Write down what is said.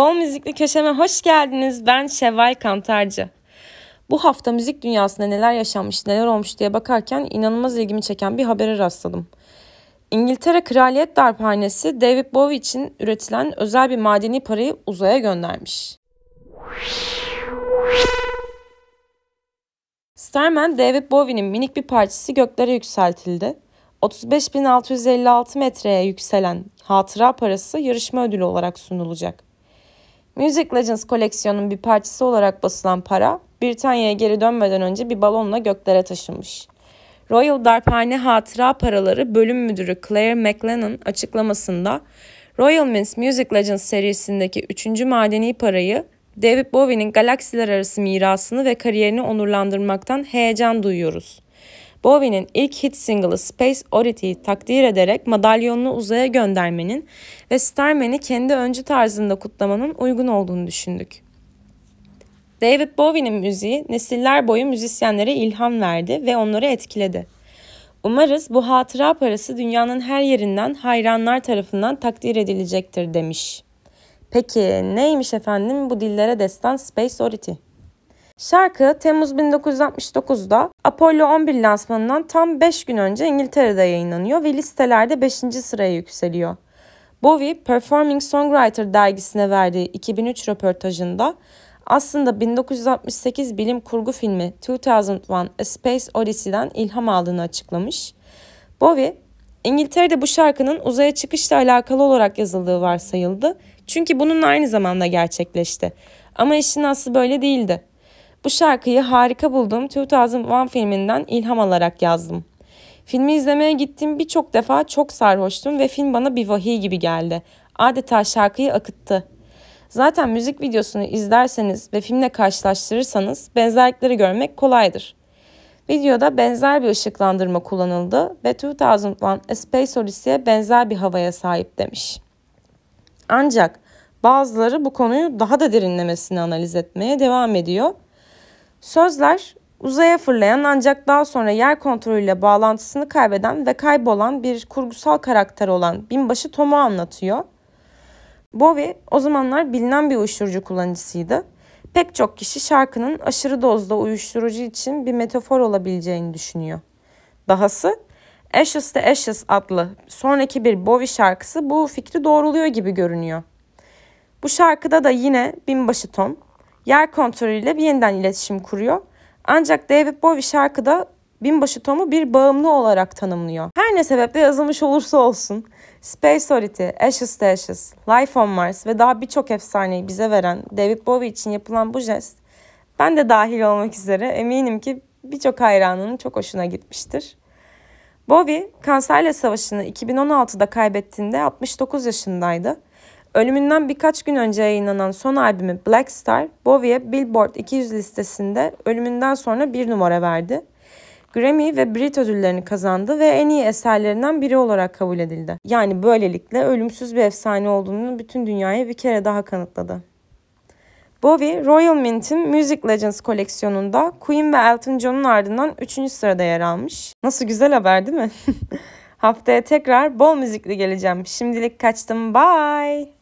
Bol müzikli köşeme hoş geldiniz. Ben Şevval Kantarcı. Bu hafta müzik dünyasında neler yaşanmış, neler olmuş diye bakarken inanılmaz ilgimi çeken bir habere rastladım. İngiltere Kraliyet Darphanesi David Bowie için üretilen özel bir madeni parayı uzaya göndermiş. Starman David Bowie'nin minik bir parçası göklere yükseltildi. 35.656 metreye yükselen hatıra parası yarışma ödülü olarak sunulacak. Music Legends koleksiyonunun bir parçası olarak basılan para, Britanya'ya geri dönmeden önce bir balonla göklere taşınmış. Royal Darphane Hatıra Paraları Bölüm Müdürü Claire McLennan açıklamasında Royal Mints Music Legends serisindeki 3. madeni parayı David Bowie'nin galaksiler arası mirasını ve kariyerini onurlandırmaktan heyecan duyuyoruz. Bowie'nin ilk hit single'ı Space Oddity'yi takdir ederek madalyonunu uzaya göndermenin ve Starman'i kendi öncü tarzında kutlamanın uygun olduğunu düşündük. David Bowie'nin müziği nesiller boyu müzisyenlere ilham verdi ve onları etkiledi. Umarız bu hatıra parası dünyanın her yerinden hayranlar tarafından takdir edilecektir demiş. Peki neymiş efendim bu dillere destan Space Oddity? Şarkı Temmuz 1969'da Apollo 11 lansmanından tam 5 gün önce İngiltere'de yayınlanıyor ve listelerde 5. sıraya yükseliyor. Bowie, Performing Songwriter dergisine verdiği 2003 röportajında aslında 1968 bilim kurgu filmi 2001 A Space Odyssey'den ilham aldığını açıklamış. Bowie, İngiltere'de bu şarkının uzaya çıkışla alakalı olarak yazıldığı varsayıldı. Çünkü bunun aynı zamanda gerçekleşti. Ama işin aslı böyle değildi. Bu şarkıyı harika bulduğum 2001 filminden ilham alarak yazdım. Filmi izlemeye gittiğim birçok defa çok sarhoştum ve film bana bir vahiy gibi geldi. Adeta şarkıyı akıttı. Zaten müzik videosunu izlerseniz ve filmle karşılaştırırsanız benzerlikleri görmek kolaydır. Videoda benzer bir ışıklandırma kullanıldı ve 2001 A Space Odyssey'e benzer bir havaya sahip demiş. Ancak bazıları bu konuyu daha da derinlemesine analiz etmeye devam ediyor. Sözler uzaya fırlayan ancak daha sonra yer kontrolüyle bağlantısını kaybeden ve kaybolan bir kurgusal karakter olan binbaşı Tom'u anlatıyor. Bowie o zamanlar bilinen bir uyuşturucu kullanıcısıydı. Pek çok kişi şarkının aşırı dozda uyuşturucu için bir metafor olabileceğini düşünüyor. Dahası Ashes to Ashes adlı sonraki bir Bowie şarkısı bu fikri doğruluyor gibi görünüyor. Bu şarkıda da yine binbaşı Tom yer kontrolüyle bir yeniden iletişim kuruyor. Ancak David Bowie şarkıda binbaşı Tom'u bir bağımlı olarak tanımlıyor. Her ne sebeple yazılmış olursa olsun Space Oddity, Ashes to Ashes, Life on Mars ve daha birçok efsaneyi bize veren David Bowie için yapılan bu jest ben de dahil olmak üzere eminim ki birçok hayranının çok hoşuna gitmiştir. Bowie kanserle savaşını 2016'da kaybettiğinde 69 yaşındaydı. Ölümünden birkaç gün önce yayınlanan son albümü Black Star, Bowie'ye Billboard 200 listesinde ölümünden sonra bir numara verdi. Grammy ve Brit ödüllerini kazandı ve en iyi eserlerinden biri olarak kabul edildi. Yani böylelikle ölümsüz bir efsane olduğunu bütün dünyaya bir kere daha kanıtladı. Bowie, Royal Mint'in Music Legends koleksiyonunda Queen ve Elton John'un ardından 3. sırada yer almış. Nasıl güzel haber değil mi? Haftaya tekrar bol müzikli geleceğim. Şimdilik kaçtım. Bye.